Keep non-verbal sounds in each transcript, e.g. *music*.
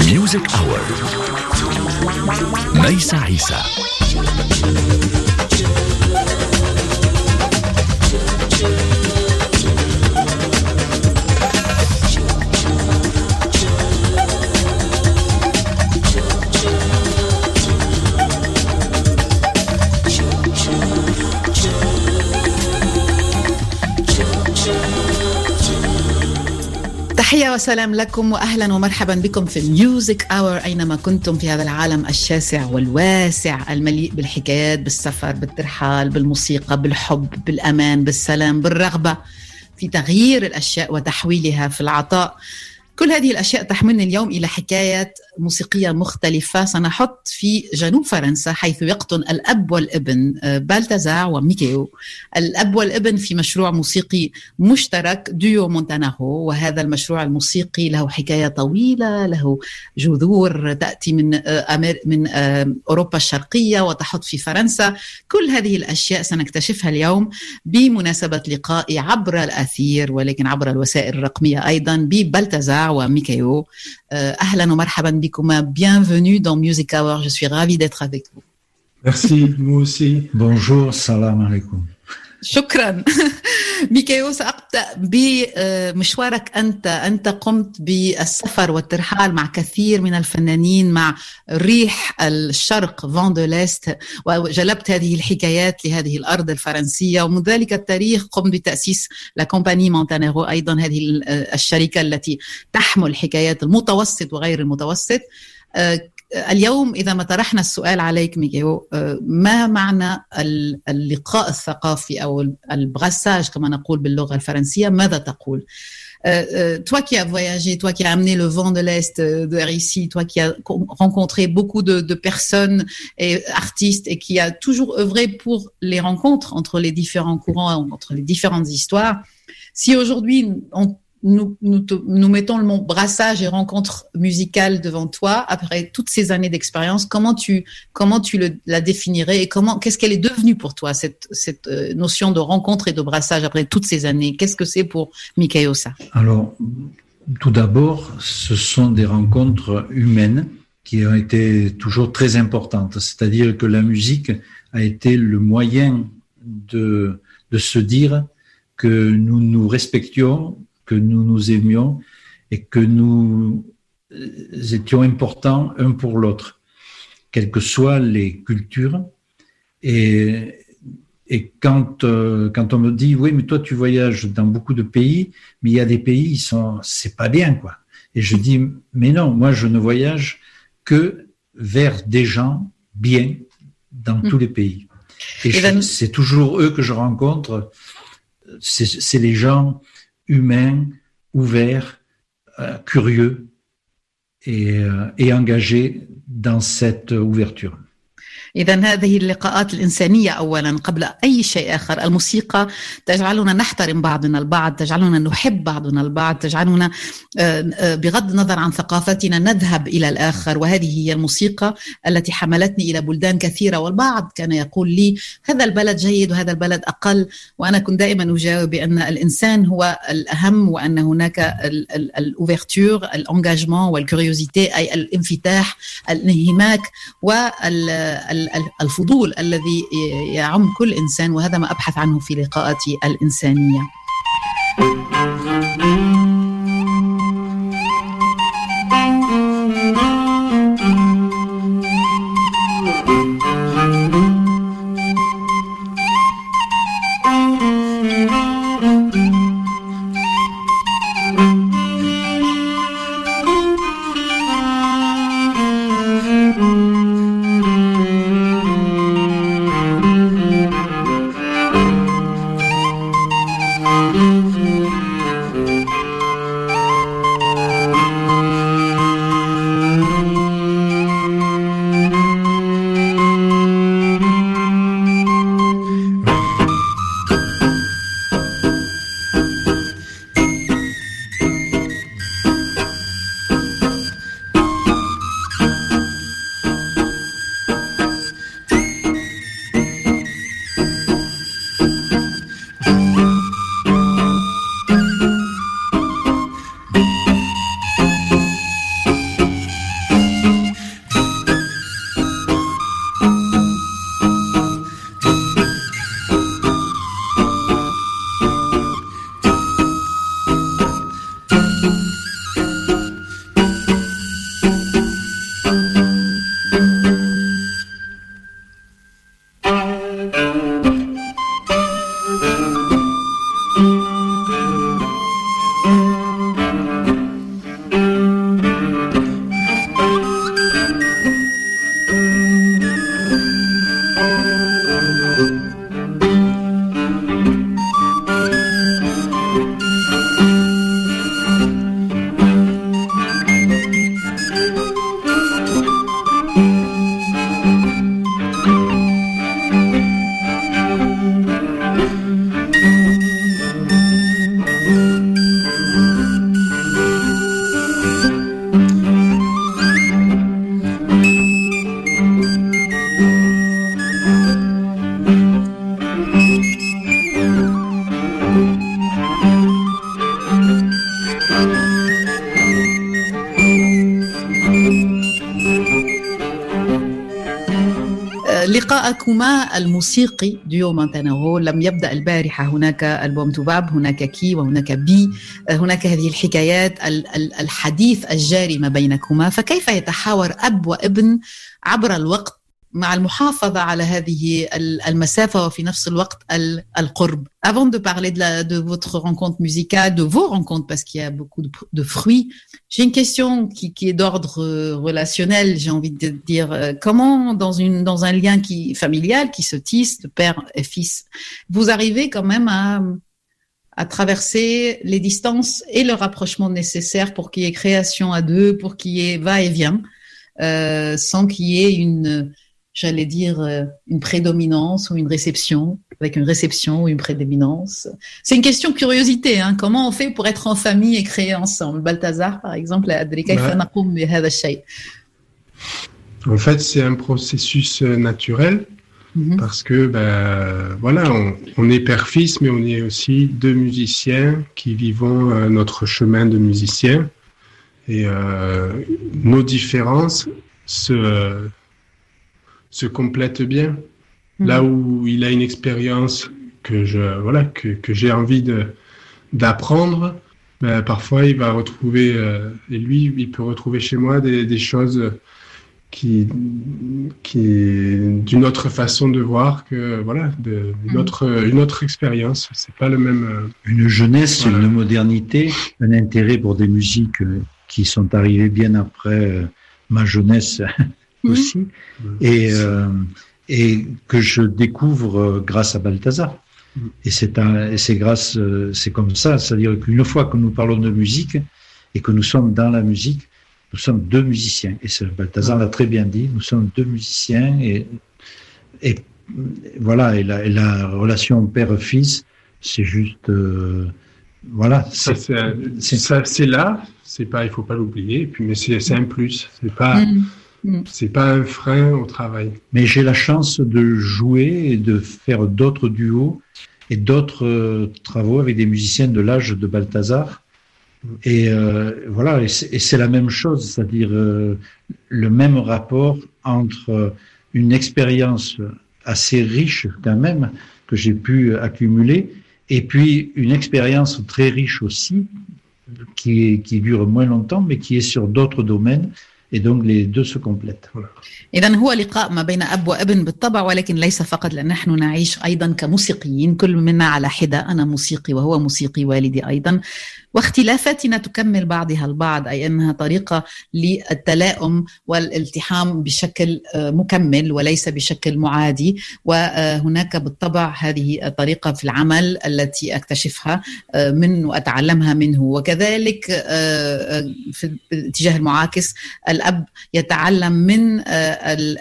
ميوزك اور ميسا عيسى وسلام لكم وأهلا ومرحبا بكم في ميوزك اور أينما كنتم في هذا العالم الشاسع والواسع المليء بالحكايات بالسفر بالترحال بالموسيقى بالحب بالأمان بالسلام بالرغبة في تغيير الأشياء وتحويلها في العطاء. كل هذه الأشياء تحملني اليوم إلى حكاية موسيقية مختلفة سنحط في جنوب فرنسا حيث يقطن الأب والابن بالتازار وميكيو. الأب والابن في مشروع موسيقي مشترك ديو مونتانارو وهذا المشروع الموسيقي له حكاية طويلة له جذور تأتي من من أوروبا الشرقية وتحط في فرنسا. كل هذه الأشياء سنكتشفها اليوم بمناسبة لقائي عبر الأثير ولكن عبر الوسائل الرقمية أيضا Ou à Mikao. Euh, ahlan bienvenue dans Music Hour, je suis ravie d'être avec vous. Merci, moi aussi. Bonjour, salam alaikum. شكرا. *laughs* ميكايو سأبدأ بمشوارك أنت. أنت قمت بالسفر والترحال مع كثير من الفنانين مع ريح الشرق فان وجلبت هذه الحكايات لهذه الأرض الفرنسية. ومن ذلك التاريخ قمت بتأسيس لا كومباني مونتانيرو أيضا هذه الشركة التي تحمل حكايات المتوسط وغير المتوسط. اليوم إذا ما طرحنا السؤال عليك ميكيو ما معنى اللقاء الثقافي أو البراساج كما نقول باللغة الفرنسية ماذا تقول Euh, toi qui as voyagé, toi qui as amené le vent de l'Est de RICI, toi qui as rencontré beaucoup de, de, personnes et artistes et qui a toujours œuvré pour les rencontres entre les différents courants, entre les différentes histoires, si aujourd'hui on nous, mettons le mot brassage et rencontre musicale devant toi après toutes ces années d'expérience. Comment tu, comment tu la définirais et comment, qu'est-ce qu'elle est devenue pour toi, cette, cette notion de rencontre et de brassage après toutes ces années? Qu'est-ce que c'est pour Mikhail Alors, tout d'abord, ce sont des rencontres humaines qui ont été toujours très importantes. C'est-à-dire que la musique a été le moyen de, de se dire que nous nous respections, que nous nous aimions et que nous étions importants un pour l'autre, quelles que soient les cultures. Et, et quand, euh, quand on me dit, oui, mais toi, tu voyages dans beaucoup de pays, mais il y a des pays, ils sont, c'est pas bien, quoi. Et je dis, mais non, moi, je ne voyage que vers des gens bien dans mmh. tous les pays. Et c'est toujours eux que je rencontre. C'est les gens humain, ouvert, euh, curieux et, euh, et engagé dans cette ouverture. إذا هذه اللقاءات الإنسانية أولا قبل أي شيء آخر. الموسيقى تجعلنا نحترم بعضنا البعض تجعلنا نحب بعضنا البعض تجعلنا بغض النظر عن ثقافتنا نذهب إلى الآخر. وهذه هي الموسيقى التي حملتني إلى بلدان كثيرة والبعض كان يقول لي هذا البلد جيد وهذا البلد أقل وأنا كنت دائما أجاوب بأن الإنسان هو الأهم وأن هناك الأوفرتور الانجاجمون والكوريوزيتي أي الانفتاح الانهماك وال الفضول الذي يعم كل إنسان وهذا ما أبحث عنه في لقاءاتي الإنسانية. الموسيقي ديو مانتانغو لم يبدأ البارحة. هناك ألبوم توباب هناك كي وهناك بي. هناك هذه الحكايات الحديث الجاري ما بينكما. فكيف يتحاور أب وابن عبر الوقت مع المحافظة على هذه المسافة وفي نفس الوقت القرب. Avant de parler de, la, de votre rencontre musicale, de vos rencontres, parce qu'il y a beaucoup de, de fruits, j'ai une question qui, qui est d'ordre relationnel, j'ai envie de dire. Comment, dans, une, dans un lien qui, familial qui se tisse de père et fils, vous arrivez quand même à, à traverser les distances et le rapprochement nécessaire pour qu'il y ait création à deux, pour qu'il y ait va-et-vient, euh, sans qu'il y ait une j'allais dire, euh, une prédominance ou une réception, avec une réception ou une prédominance. C'est une question de curiosité. Hein. Comment on fait pour être en famille et créer ensemble? Balthazar, par exemple, En fait, c'est un processus euh, naturel. Mm-hmm. Parce que, ben, voilà, on, on est père-fils, mais on est aussi deux musiciens qui vivons euh, notre chemin de musicien. Et euh, nos différences se, se complètent bien. Mmh. Là où il a une expérience que je voilà que, que j'ai envie de d'apprendre, ben, parfois il va retrouver euh, et lui il peut retrouver chez moi des, des choses qui qui d'une autre façon de voir que voilà de, une mmh. autre une autre expérience. C'est pas le même. Euh, une jeunesse, voilà. une modernité, un intérêt pour des musiques euh, qui sont arrivées bien après ma jeunesse *laughs* aussi, mmh. et, euh, et que je découvre euh, grâce à Balthazar. Mmh. Et c'est un, c'est grâce, euh, c'est comme ça, c'est-à-dire qu'une fois que nous parlons de musique et que nous sommes dans la musique, nous sommes deux musiciens. Et Balthazar l'a très bien dit, nous sommes deux musiciens et, et voilà, et la, et la relation père-fils, c'est juste, euh, voilà. C'est, ça, c'est là, c'est pas, il faut pas l'oublier. Et puis, mais c'est, c'est un plus. C'est pas. Mmh. C'est pas un frein au travail. Mais j'ai la chance de jouer et de faire d'autres duos et d'autres euh, travaux avec des musiciens de l'âge de Balthazar. Et euh, voilà, et c'est la même chose, c'est-à-dire euh, le même rapport entre une expérience assez riche quand même que j'ai pu accumuler et puis une expérience très riche aussi qui, qui dure moins longtemps mais qui est sur d'autres domaines et donc les deux se complètent. إذا هو لقاء ما بين أب وأبن بالطبع ولكن ليس فقط لأن نحن نعيش أيضا كموسيقيين. كل منا على حدة أنا موسيقي وهو موسيقي والدي أيضا. واختلافاتنا تكمل بعضها البعض أي أنها طريقة للتلائم والالتحام بشكل مكمل وليس بشكل معادي. وهناك بالطبع هذه الطريقة في العمل التي أكتشفها من وأتعلمها منه. وكذلك في الاتجاه المعاكس الأب يتعلم من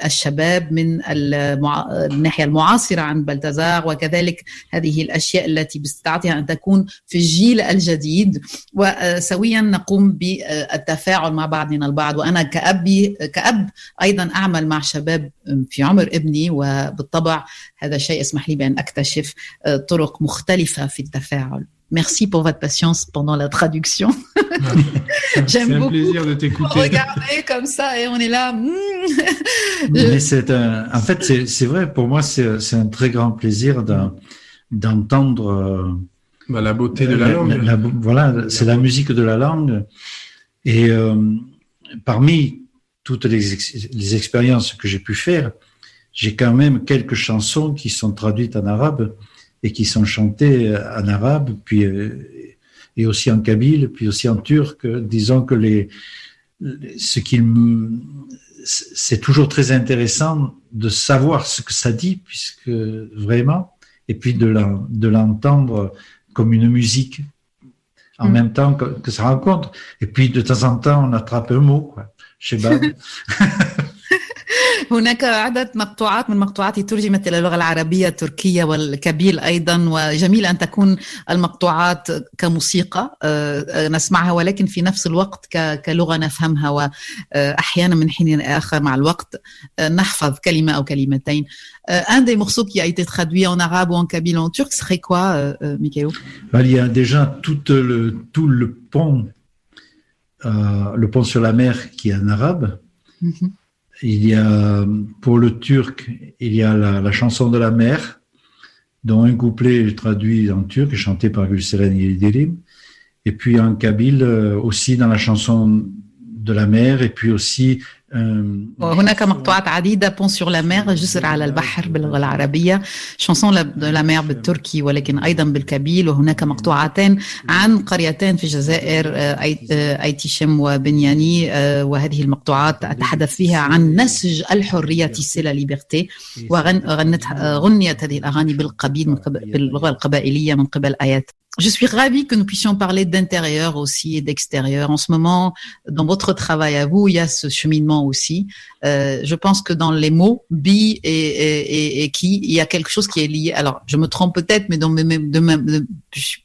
الشباب من الناحية المعاصرة عن بلتزار وكذلك هذه الأشياء التي بستطيع أن تكون في الجيل الجديد. وسويا نقوم بالتفاعل مع بعضنا البعض. وأنا كأبي كأب أيضا أعمل مع شباب في عمر ابني وبالطبع هذا الشيء اسمح لي بأن أكتشف طرق مختلفة في التفاعل. Merci pour votre patience pendant la traduction. *laughs* J'aime beaucoup. C'est un plaisir de t'écouter. Regarder comme ça et on est là. Mais c'est un, en fait, c'est vrai, pour moi, c'est un très grand plaisir d'entendre bah, la beauté de la, la langue. La, voilà, c'est la musique de la langue. Et euh, parmi toutes les, ex les expériences que j'ai pu faire, j'ai quand même quelques chansons qui sont traduites en arabe et qui sont chantées en arabe, puis euh, et aussi en kabyle, puis aussi en turc. Disons que les, ce qui c'est toujours très intéressant de savoir ce que ça dit, puisque vraiment, et puis de l'entendre comme une musique en mmh. même temps que, que, ça rencontre. Et puis de temps en temps, on attrape un mot, quoi, chez Bab. *laughs* هناك عدة مقطوعات من مقطوعاتي ترجمت إلى اللغة العربية التركية والكبيل أيضا وجميل أن تكون المقطوعات كموسيقى نسمعها ولكن في نفس الوقت كلغة نفهمها وأحيانا من حين آخر مع الوقت نحفظ كلمة أو كلمتين un des morceaux qui a été traduit en arabe ou en kabyle en turc serait quoi, euh, Mikhail Il y a déjà tout le, tout le pont, euh, le pont sur la mer qui est en arabe. Mm -hmm. Il y a pour le turc, il y a la, chanson de la mer, dont un couplet traduit en turc, chanté par Gülseren Yildirim, et puis en kabyle aussi dans la chanson de la mer, et puis aussi وهناك مقطوعات عديدة بون سور لا مير جسر على البحر باللغة العربية شانسون لا مير بالتركي ولكن أيضا بالكابيل وهناك مقطوعتين عن قريتين في الجزائر أيتيشم وبنياني وهذه المقطوعات أتحدث فيها عن نسج الحرية سي لا ليبرتي وغنت غنيت هذه الأغاني بالقبيل باللغة القبائلية من قبل آيات Je suis ravie que nous puissions parler d'intérieur aussi et d'extérieur. En ce moment, dans votre travail à vous, il y a ce cheminement aussi. Euh, je pense que dans les mots bi et, et, et, qui, il y a quelque chose qui est lié. Alors, je me trompe peut-être, mais dans mes, de, de,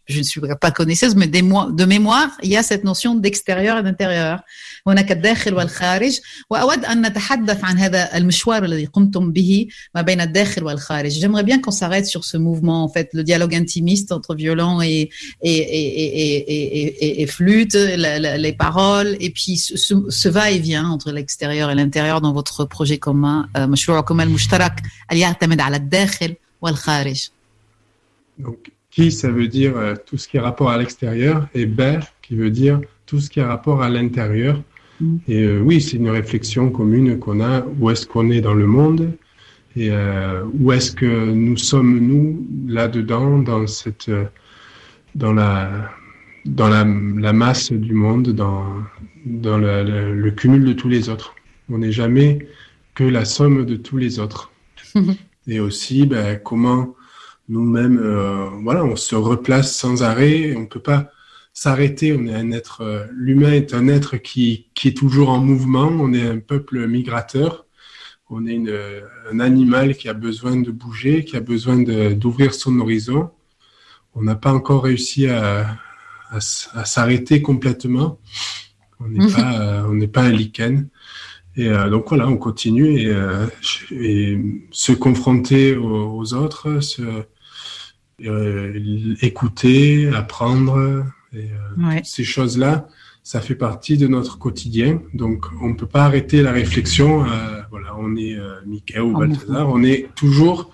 je ne suis pas connaisseuse, mais des, de mémoire, il y a cette notion d'extérieur et d'intérieur. هناك الداخل والخارج وأود أن نتحدث عن هذا المشوار الذي قمتم به ما بين الداخل والخارج. J'aimerais bien qu'on s'arrête sur ce mouvement, en fait, le dialogue intimiste entre violon et, et, et, et, flûte, la, la, les paroles, et puis ce, ce va-et-vient entre l'extérieur et l'intérieur dans votre projet commun, مشروعكم المشترك اللي يعتمد على الداخل والخارج. Donc, qui, ça veut dire euh, tout ce qui est rapport à l'extérieur, et ber, qui veut dire tout ce qui est rapport à l'intérieur. Mm. Et euh, oui, c'est une réflexion commune qu'on a. Où est-ce qu'on est dans le monde et euh, où est-ce que nous sommes nous là-dedans dans cette euh, dans la dans la, la, masse du monde, dans dans le, le, le, cumul de tous les autres. On n'est jamais que la somme de tous les autres. *laughs* et aussi, ben, comment nous-mêmes, euh, voilà, on se replace sans arrêt. On peut pas s'arrêter. On est un être, euh, l'humain est un être qui, qui est toujours en mouvement. On est un peuple migrateur. On est une, un animal qui a besoin de bouger, qui a besoin d'ouvrir son horizon. On n'a pas encore réussi à, à, à s'arrêter complètement. On n'est *laughs* pas, euh, on n'est pas un lichen. Et euh, donc voilà, on continue et, euh, et se confronter aux, aux autres, se, euh, écouter, apprendre, et, ouais. ces choses-là, ça fait partie de notre quotidien. Donc, on ne peut pas arrêter la réflexion. Voilà, on est Michael ou Balthazar, on est toujours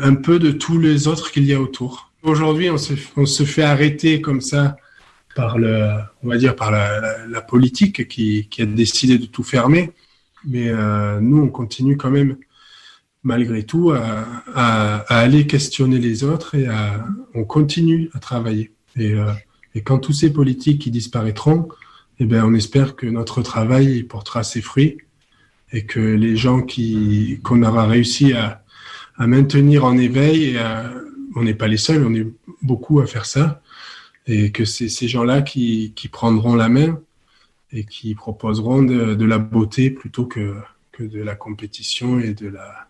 un peu de tous les autres qu'il y a autour. Aujourd'hui, on se, on se fait arrêter comme ça par le, on va dire par la, politique qui, a décidé de tout fermer. Mais euh, nous, on continue quand même, malgré tout, à, aller questionner les autres et on continue à travailler. Et, euh, et quand tous ces politiques qui disparaîtront, eh bien, on espère que notre travail portera ses fruits et que les gens qui qu'on aura réussi à, à maintenir en éveil, on n'est pas les seuls, on est beaucoup à faire ça, et que c'est ces gens-là qui, qui prendront la main et qui proposeront de, de, la beauté plutôt que, que de la compétition et de la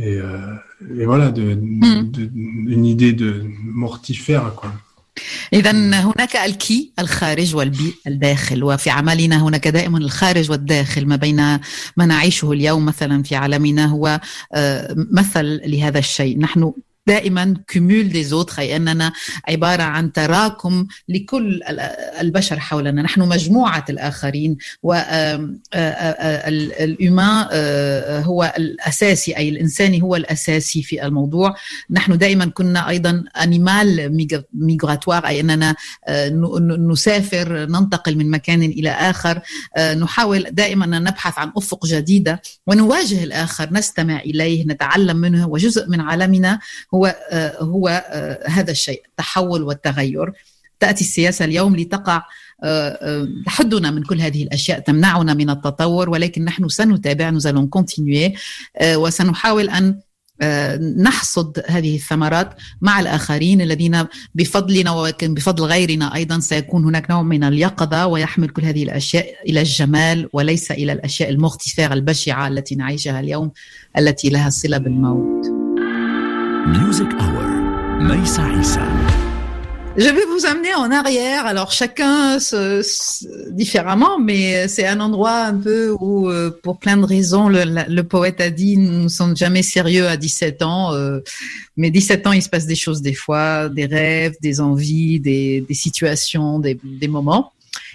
et, euh, et voilà de, mm. de, une idée de mortifère quoi. إذا هناك الكي الخارج والبي الداخل وفي عملنا هناك دائما الخارج والداخل ما بين ما نعيشه اليوم مثلا في عالمنا هو مثل لهذا الشيء نحن دائما كمول دي زوتر أي أننا عبارة عن تراكم لكل البشر حولنا. نحن مجموعة الآخرين والإيمان هو الأساسي أي الإنساني هو الأساسي في الموضوع. نحن دائما كنا أيضا أنيمال ميغراتوار أي أننا نسافر ننتقل من مكان إلى آخر. نحاول دائما أن نبحث عن أفق جديدة ونواجه الآخر نستمع إليه نتعلم منه وجزء من عالمنا هو هو هذا الشيء التحول والتغير. تأتي السياسة اليوم لتقع تحدنا من كل هذه الأشياء تمنعنا من التطور ولكن نحن سنتابع allons continuer وسنحاول أن نحصد هذه الثمرات مع الآخرين الذين بفضلنا ولكن بفضل غيرنا أيضا سيكون هناك نوع من اليقظة ويحمل كل هذه الأشياء إلى الجمال وليس إلى الأشياء المغتفرة البشعة التي نعيشها اليوم التي لها صلة بالموت. Music Hour. Je vais vous amener en arrière. Alors chacun différemment, mais c'est un endroit un peu où, euh, pour plein de raisons, le, poète a dit nous ne sommes jamais sérieux à 17 ans. Euh, mais 17 ans, il se passe des choses des fois, des rêves, des envies, des, situations, des moments.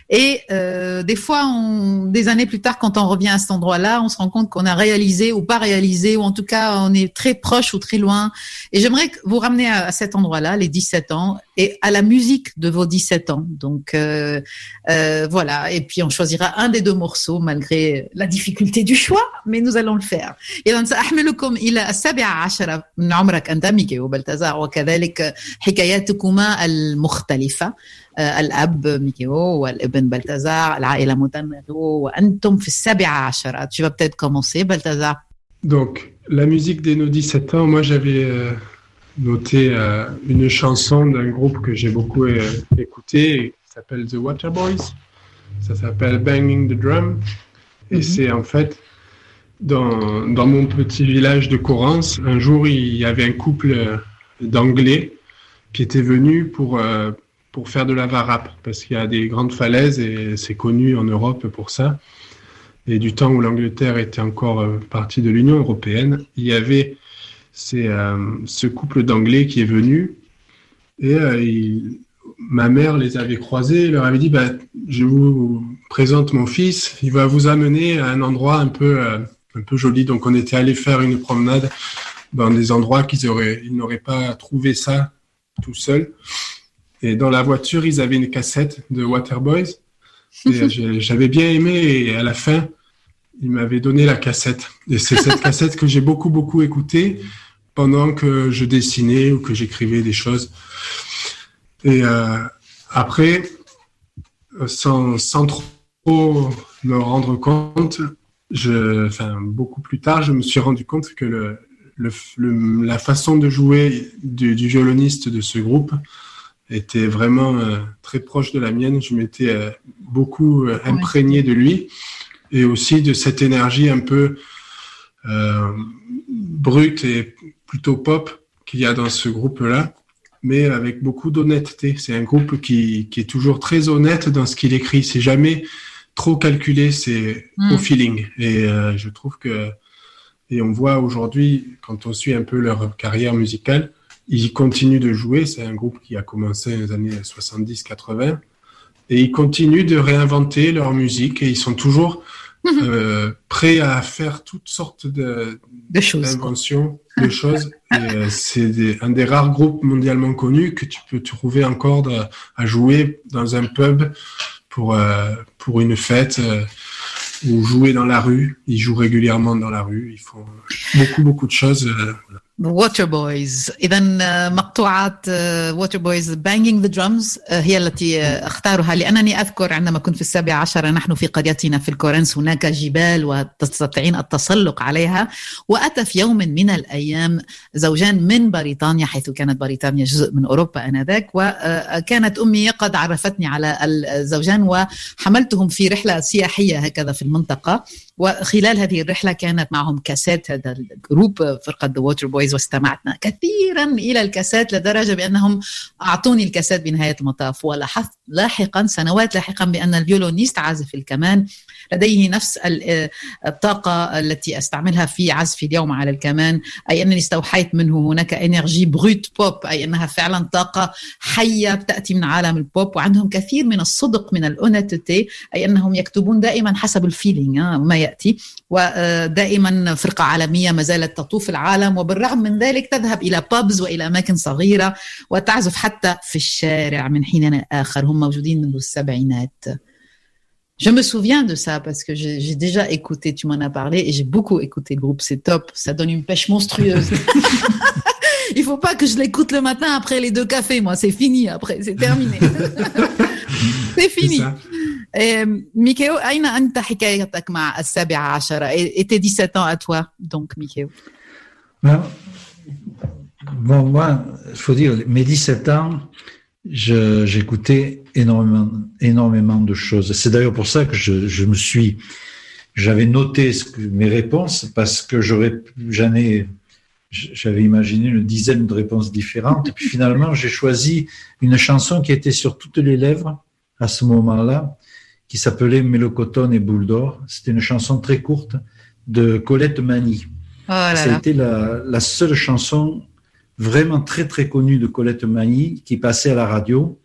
Et euh, des fois, on, des années plus tard, quand on revient à cet endroit-là, on se rend compte qu'on a réalisé ou pas réalisé, ou en tout cas, on est très proche ou très loin. Et j'aimerais vous ramener à, cet endroit-là, les 17 ans, et à la musique de vos 17 ans. Donc euh, euh, voilà. Et puis on choisira un des deux morceaux malgré la difficulté du choix, mais nous allons le faire. إذا سأحملكم إلى السابعة عشرة من عمرك أنت ميكي وبلتزار وكذلك حكاياتكما المختلفة الأب ميكيو والابن بلتزار العائلة متنغو وأنتم في السابعة عشرة Tu vas peut-être commencer, Balthazar. Donc, la musique dès nos 17 ans, moi j'avais euh, noté euh, une chanson d'un groupe que j'ai beaucoup euh, écouté qui s'appelle The Waterboys. Ça s'appelle Banging the Drum. Et mm -hmm. c'est en fait dans, dans, mon petit village de Corrance, un jour il y avait un couple d'Anglais qui était venu pour, euh, pour faire de la varap, parce qu'il y a des grandes falaises et c'est connu en Europe pour ça. Et du temps où l'Angleterre était encore euh, partie de l'Union européenne, il y avait euh, ce couple d'Anglais qui est venu et il, ma mère les avait croisés, leur avait dit bah, Je vous présente mon fils, il va vous amener à un endroit un peu, un peu joli. Donc on était allé faire une promenade dans des endroits qu'ils auraient, ils n'auraient pas trouvé ça tout seul. Et dans la voiture, ils avaient une cassette de Waterboys. Et *laughs* j'avais bien aimé et à la fin, ils m'avaient donné la cassette. Et c'est cette *laughs* cassette que j'ai beaucoup, beaucoup écoutée pendant que je dessinais ou que j'écrivais des choses. Et euh, après, sans, sans trop me rendre compte, je, enfin, beaucoup plus tard, je me suis rendu compte que le, le, la façon de jouer du, du, violoniste de ce groupe était vraiment euh, très proche de la mienne. Je m'étais euh, beaucoup euh, imprégné de lui et aussi de cette énergie un peu euh, brute et plutôt pop qu'il y a dans ce groupe-là, mais avec beaucoup d'honnêteté. C'est un groupe qui, qui, est toujours très honnête dans ce qu'il écrit. C'est jamais trop calculé, c'est au hmm. feeling. Et je trouve que et on voit aujourd'hui, quand on suit un peu leur carrière musicale, ils continuent de jouer. C'est un groupe qui a commencé dans les années 70-80. Et ils continuent de réinventer leur musique et ils sont toujours mhm. euh, prêts à faire toutes sortes de, d'inventions, de choses. Euh, c'est un des rares groupes mondialement connus que tu peux trouver encore à jouer dans un pub pour, euh, pour une fête. Euh, ou jouer dans la rue. Ils jouent régulièrement dans la rue. Ils font beaucoup, beaucoup de choses. Euh, ووتر بويز اذا مقطوعات ووتر بويز بانجينج ذا درمز هي التي أختارها. لأنني أذكر عندما كنت في السابعه عشر نحن في قريتنا في الكورنس هناك جبال وتستطيعين التسلق عليها. وأتى في يوم من الأيام زوجان من بريطانيا حيث كانت بريطانيا جزء من أوروبا آنذاك. وكانت أمي قد عرفتني على الزوجان وحملتهم في رحلة سياحية هكذا في المنطقة. وخلال هذه الرحلة كانت معهم كاسات هذا الجروب فرقة ذا ووتر بويز بويز واستمعتنا. كثيرا إلى الكاسات لدرجة بأنهم أعطوني الكاسات بنهاية المطاف ولاحظت لاحقا سنوات لاحقا بأن الفيولونيست عازف الكمان. لديه نفس الطاقة التي أستعملها في عزفي اليوم على الكمان. أي أنني استوحيت منه هناك إنرجي بروت بوب أي أنها فعلا طاقة حية تاتي من عالم البوب وعندهم كثير من الصدق من الاونتيتي أي أنهم يكتبون دائما حسب الفيلينج ما يأتي. ودائما فرقة عالمية ما زالت تطوف العالم وبالرغم من ذلك تذهب الى بابز والى اماكن صغيره وتعزف حتى في الشارع من حين اخر هم موجودين منذ السبعينات Je me souviens de ça parce que j'ai déjà écouté, tu m'en as parlé, et j'ai beaucoup écouté le groupe, c'est top, ça donne une pêche monstrueuse. *laughs* Il faut pas que je l'écoute le matin après les deux cafés, moi, c'est fini après, c'est terminé. *laughs* c'est fini. ميكيو أين أنت حكايتك مع السابعة عشرة et tes 17 ans à toi donc ميكيو Bon, moi, il faut dire, mes 17 ans, j'écoutais énormément, énormément de choses. C'est d'ailleurs pour ça que je, me suis, j'avais noté mes réponses parce que j'avais imaginé une dizaine de réponses différentes. Et puis finalement, j'ai choisi une chanson qui était sur toutes les lèvres à ce moment-là, qui s'appelait Mélocotone et Boule d'Or. C'était une chanson très courte de Colette Mani. Oh Ça a été la, la seule chanson vraiment très très connue de Colette Mani qui passait à la radio.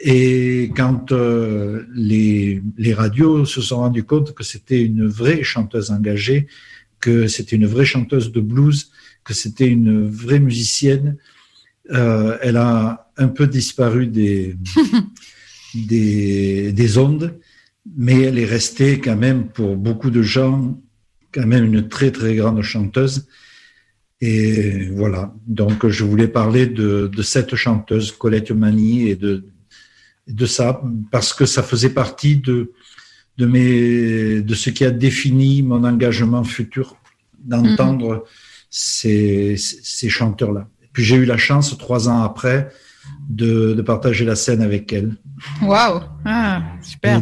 Et quand euh, les, les radios se sont rendus compte que c'était une vraie chanteuse engagée, que c'était une vraie chanteuse de blues, que c'était une vraie musicienne, euh, elle a un peu disparu des, *laughs* des, des ondes, mais elle est restée quand même pour beaucoup de gens quand même une très très grande chanteuse. Et voilà, donc je voulais parler de, de cette chanteuse, Colette Mani, et de, de ça, parce que ça faisait partie de, de, mes, de ce qui a défini mon engagement futur, d'entendre mm-hmm. ces, ces chanteurs-là. Puis j'ai eu la chance, trois ans après, de, de partager la scène avec elle. Waouh, ah, super.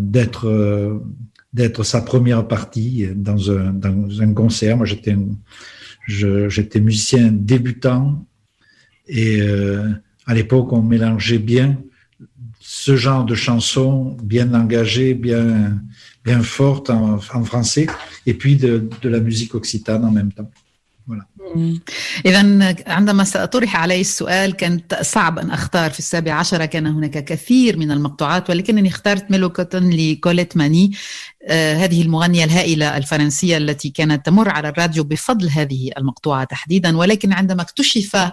D'être d'être sa première partie dans un, dans un concert. Moi, j'étais j'étais musicien débutant et euh, à l'époque, on mélangeait bien ce genre de chansons bien engagées, bien, bien fortes en, en français, et puis de, de la musique occitane en même temps. إذا عندما سأطرح علي السؤال كانت صعب أن أختار في السابع عشر كان هناك كثير من المقطوعات ولكنني اخترت ميلوكوتون لكوليت ماني. آه هذه المغنية الهائلة الفرنسية التي كانت تمر على الراديو بفضل هذه المقطوعة تحديدا ولكن عندما اكتشف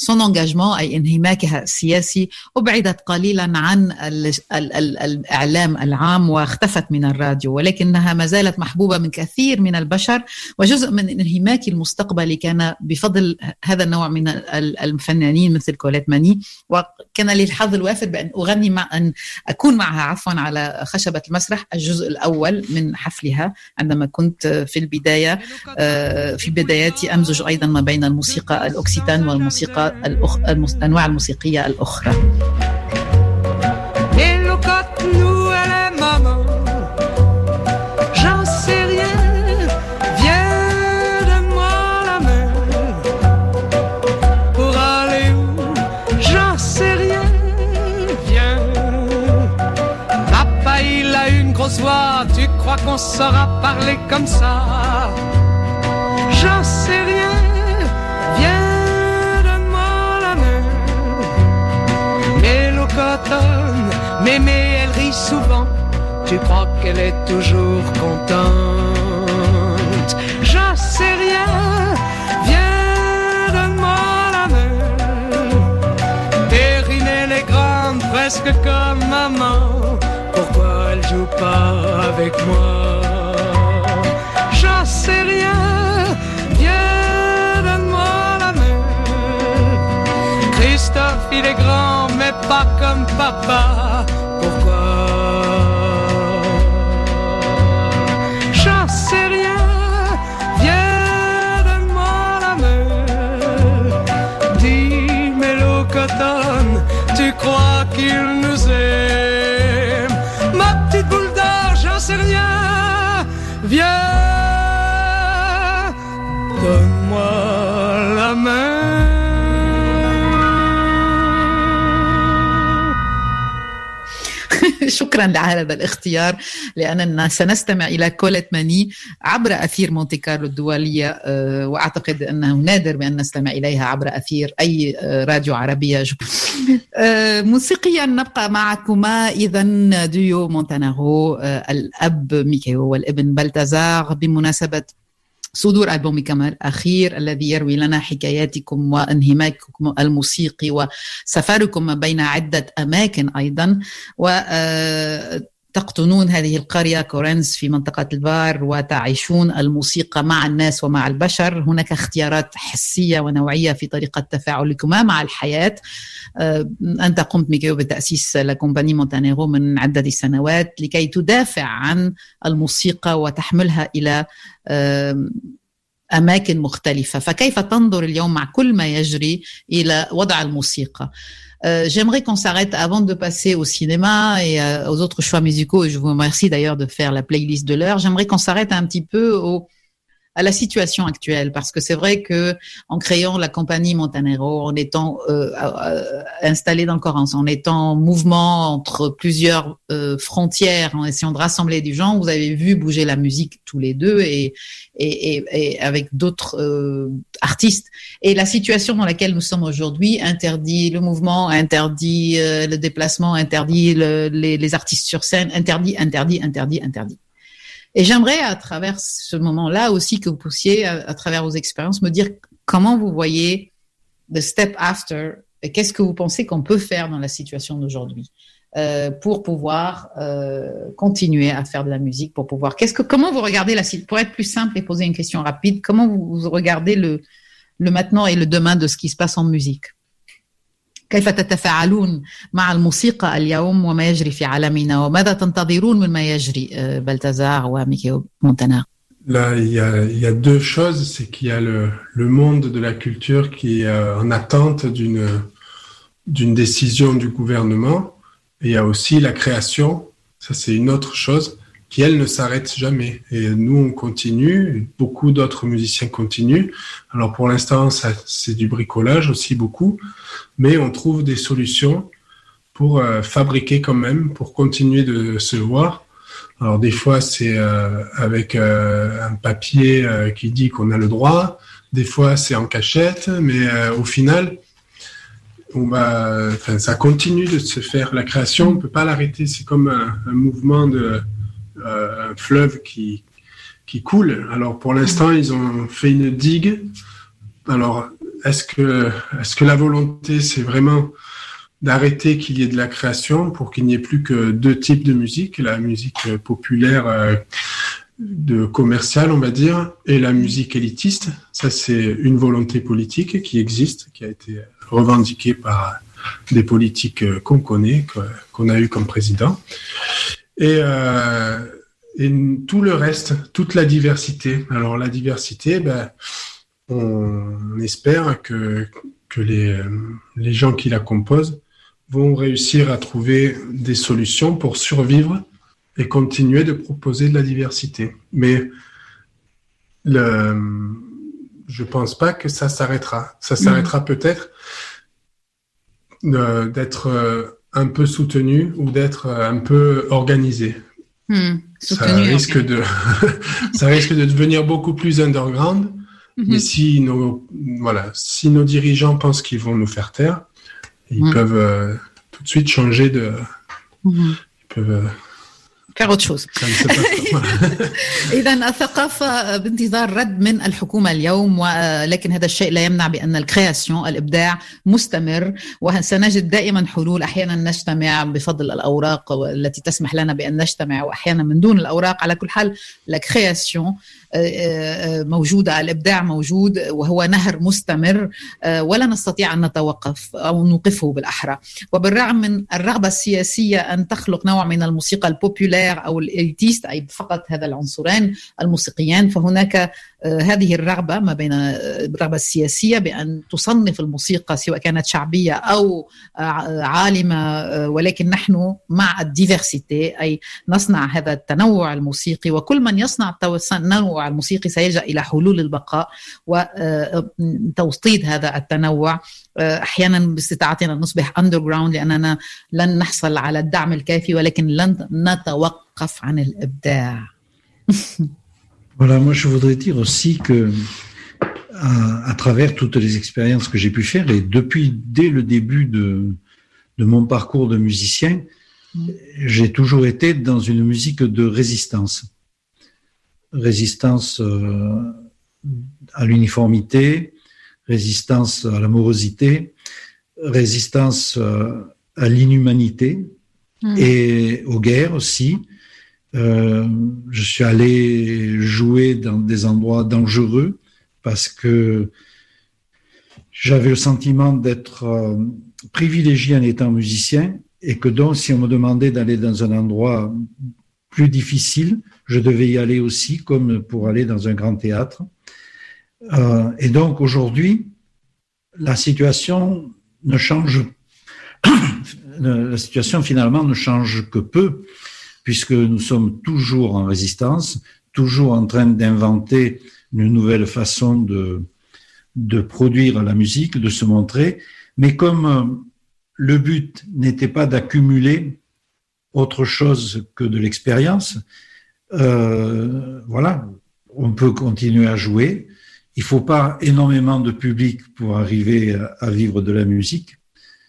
سون انجاجمون اي انهماكها السياسي ابعدت قليلا عن ال ال ال الإعلام العام واختفت من الراديو ولكنها ما زالت محبوبة من كثير من البشر وجزء من انهماكي المستقبلي كان بفضل هذا النوع من الفنانين مثل كوليت ماني وكان لي الحظ الوافر بأن أغني مع أن أكون معها عفوا على خشبة المسرح الجزء الأول من حفلها عندما كنت في البداية في بداياتي أمزج أيضا ما بين الموسيقى الاوكسيتان والموسيقى. الأنواع الموسيقية الأخرى Tu crois qu'on saura parler comme ça Mémé, elle rit souvent. Tu crois qu'elle est toujours contente. J'en sais rien. Viens, donne-moi la main. Périner les grandes, presque comme maman. Pourquoi elle joue pas avec moi? J'en sais rien. Viens, donne-moi la main. Christophe, il est grand pas comme papa. Pourquoi? J'en sais rien. Viens, donne-moi la main. Dis, Cotton, tu crois qu'il nous aime? Ma petite boule d'or, j'en sais rien. Viens, شكرا لهذا الاختيار لأننا سنستمع إلى كولت ماني عبر أثير مونتي كارلو الدولية آه، وأعتقد أنه نادر بأن نستمع إليها عبر أثير أي آه، راديو عربية. *laughs* آه، موسيقيا نبقى معكما. إذا ديو مونتاناغو الأب ميكيو والابن بلتازار بمناسبة صدور ألبومكم الأخير الذي يروي لنا حكاياتكم وانهماككم الموسيقي وسفركم بين عدة أماكن أيضا. و تقطنون هذه القرية كورنز في منطقة البار وتعيشون الموسيقى مع الناس ومع البشر. هناك اختيارات حسية ونوعية في طريقة تفاعلكما مع الحياة. أنت قمت ميكيو بتأسيس لكومباني مونتانيرو من عدة سنوات لكي تدافع عن الموسيقى وتحملها إلى أماكن مختلفة فكيف تنظر اليوم مع كل ما يجري إلى وضع الموسيقى Euh, J'aimerais qu'on s'arrête avant de passer au cinéma et euh, aux autres choix musicaux. Et je vous remercie d'ailleurs de faire la playlist de l'heure. J'aimerais qu'on s'arrête un petit peu au, à la situation actuelle parce que c'est vrai que en créant la compagnie Montanero, en étant euh, installé dans le en étant en mouvement entre plusieurs euh, frontières, en essayant de rassembler du gens, vous avez vu bouger la musique tous les deux et et, et, et avec d'autres euh, artistes. Et la situation dans laquelle nous sommes aujourd'hui interdit le mouvement, interdit euh, le déplacement, interdit le, les, les artistes sur scène, interdit, interdit, interdit, interdit. Et j'aimerais, à travers ce moment-là aussi, que vous puissiez, à, travers vos expériences, me dire comment vous voyez the step after et qu'est-ce que vous pensez qu'on peut faire dans la situation d'aujourd'hui euh, pour pouvoir euh, continuer à faire de la musique, pour pouvoir. Qu'est-ce que, comment vous regardez la pour être plus simple et poser une question rapide, comment vous, vous regardez le, le maintenant et le demain de ce qui se passe en musique? كيف تتفاعلون مع الموسيقى اليوم وما يجري في عالمنا وماذا تنتظرون مما يجري بلتزار وميكيو مونتانا Là, il y, a, il y a deux choses. C'est qu'il y a le, le, monde de la culture qui est en attente d'une d'une décision du gouvernement. Et il y a aussi la création. Ça, c'est une autre chose qui, elle, ne s'arrête jamais. Et nous, on continue. Beaucoup d'autres musiciens continuent. Alors, pour l'instant, c'est du bricolage aussi beaucoup. Mais on trouve des solutions pour euh, fabriquer quand même, pour continuer de se voir. Alors, des fois, c'est euh, avec euh, un papier qui dit qu'on a le droit. Des fois, c'est en cachette. Mais au final, on va, ça continue de se faire. La création, on peut pas l'arrêter. C'est comme un mouvement de, euh, fleuve qui, qui coule. Alors pour l'instant, ils ont fait une digue. Alors est-ce que, est-ce que la volonté, c'est vraiment d'arrêter qu'il y ait de la création pour qu'il n'y ait plus que deux types de musique, la musique populaire euh, de commerciale, on va dire, et la musique élitiste? Ça, c'est une volonté politique qui existe, qui a été revendiquée par des politiques qu'on connaît, qu'on a eu comme président. Et, euh, et, tout le reste, toute la diversité. Alors la diversité, ben, on espère que, que les, les gens qui la composent vont réussir à trouver des solutions pour survivre et continuer de proposer de la diversité. Mais le, je pense pas que ça s'arrêtera. Ça s'arrêtera mmh. peut-être euh, d'être un peu soutenu ou d'être un peu organisé. Mmh, ça risque okay. de *laughs* ça risque de devenir beaucoup plus underground. Mmh. Mais si nos voilà, si nos dirigeants pensent qu'ils vont nous faire taire, ils mmh. peuvent euh, tout de suite changer de ils peuvent autre chose. *laughs* إذا الثقافة بانتظار رد من الحكومة اليوم ولكن هذا الشيء لا يمنع بأن الكرياسيون الإبداع مستمر وسنجد دائما حلول. أحيانا نجتمع بفضل الأوراق التي تسمح لنا بأن نجتمع وأحيانا من دون الأوراق. على كل حال الكرياسيون موجودة الإبداع موجود وهو نهر مستمر ولا نستطيع أن نتوقف أو نوقفه بالأحرى. وبالرغم من الرغبة السياسية أن تخلق نوع من الموسيقى البوبولير أو الإليتيست أي فقط هذا العنصرين الموسيقيان فهناك هذه الرغبة ما بين الرغبة السياسية بأن تصنف الموسيقى سواء كانت شعبية أو عالمة ولكن نحن مع الديفرسيتي أي نصنع هذا التنوع الموسيقي وكل من يصنع التنوع الموسيقي سيلجأ إلى حلول البقاء وتوطيد هذا التنوع احيانا باستطاعتنا نصبح اندر جراوند لاننا لن نحصل على الدعم الكافي ولكن لن نتوقف عن الابداع Voilà, moi je voudrais dire aussi que à, à travers toutes les expériences que j'ai pu faire et depuis dès le début de, de mon parcours de musicien, j'ai toujours été dans une musique de résistance. Résistance euh, à l'uniformité, résistance à l'amorosité, résistance euh, à l'inhumanité mmh. et aux guerres aussi. Euh, je suis allé jouer dans des endroits dangereux parce que j'avais le sentiment d'être euh, privilégié en étant musicien et que donc si on me demandait d'aller dans un endroit plus difficile, je devais y aller aussi comme pour aller dans un grand théâtre. Euh, et donc aujourd'hui, la situation ne change, *coughs* la situation finalement ne change que peu puisque nous sommes toujours en résistance, toujours en train d'inventer une nouvelle façon de, produire la musique, de se montrer. Mais comme euh, le but n'était pas d'accumuler autre chose que de l'expérience, euh, voilà, on peut continuer à jouer. Il faut pas énormément de public pour arriver à, vivre de la musique.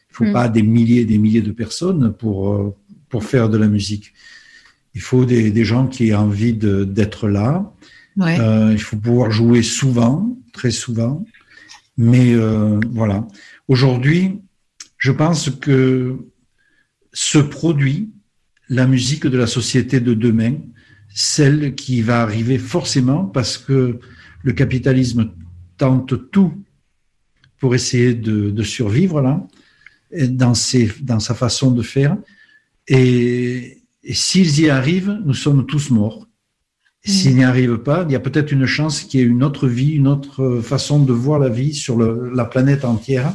Il faut hmm. pas des milliers et des milliers de personnes pour, euh, pour faire de la musique. Il faut des, des gens qui aient envie d'être là. Euh, il faut pouvoir jouer souvent, très souvent. Mais euh, voilà. Aujourd'hui, je pense que ce produit, la musique de la société de demain, celle qui va arriver forcément parce que le capitalisme tente tout pour essayer de, de survivre là, dans, ses, dans sa façon de faire. Et, et s'ils y arrivent, nous sommes tous morts. S'ils n'y arrivent pas, il y a peut-être une chance qu'il y ait une autre vie, une autre façon de voir la vie sur le, la planète entière.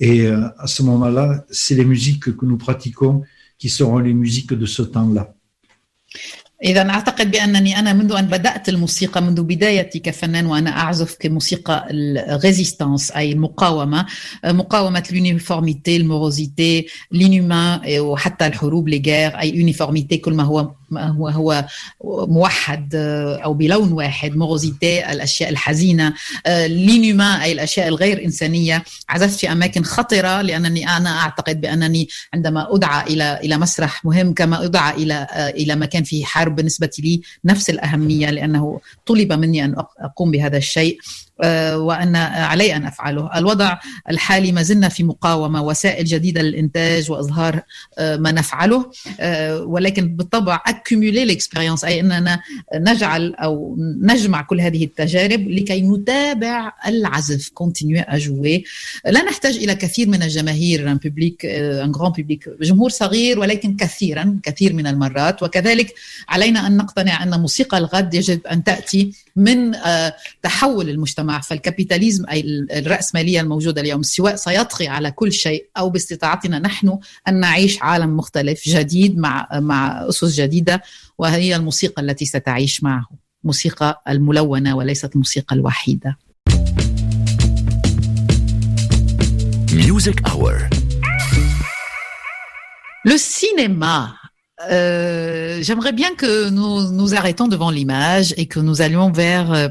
Et euh, à ce moment-là, c'est les musiques que nous pratiquons qui seront les musiques de ce temps-là. إذا أعتقد بأنني أنا منذ أن بدأت الموسيقى منذ بدايتي كفنان وأنا أعزف كموسيقى الريزيستانس أي المقاومة مقاومة اليونيفورميتي الموروزيتي لينومان وحتى الحروب لجير أي يونيفورميتي كل ما هو هو هو موحد أو بلون واحد موغوزيتي الأشياء الحزينة لينوما أي الأشياء الغير إنسانية. عزفت في أماكن خطرة لأنني أنا أعتقد بأنني عندما أدعى إلى إلى مسرح مهم كما أدعى إلى إلى مكان فيه حرب بالنسبة لي نفس الأهمية لأنه طلب مني أن أقوم بهذا الشيء وأن علي أن أفعله. الوضع الحالي ما زلنا في مقاومة وسائل جديدة للإنتاج وإظهار ما نفعله ولكن بالطبع أكيمولي الإكسبيرينس أي أننا نجعل أو نجمع كل هذه التجارب لكي نتابع العزف كونتينيو أجوي لا نحتاج إلى كثير من الجماهير ان بوبليك ان غران بوبليك جمهور صغير ولكن كثيرا كثير من المرات. وكذلك علينا أن نقتنع أن موسيقى الغد يجب أن تأتي من تحول المجتمع. فالكابيتاليزم أي الرأسمالية الموجودة اليوم سواء سيطغي على كل شيء أو باستطاعتنا نحن أن نعيش عالم مختلف جديد مع مع أسس جديدة. وهي الموسيقى التي ستعيش معه موسيقى الملونة وليست الموسيقى الوحيدة Music Hour. Le cinéma Euh, j'aimerais bien que nous nous arrêtons devant l'image et que nous allions vers euh,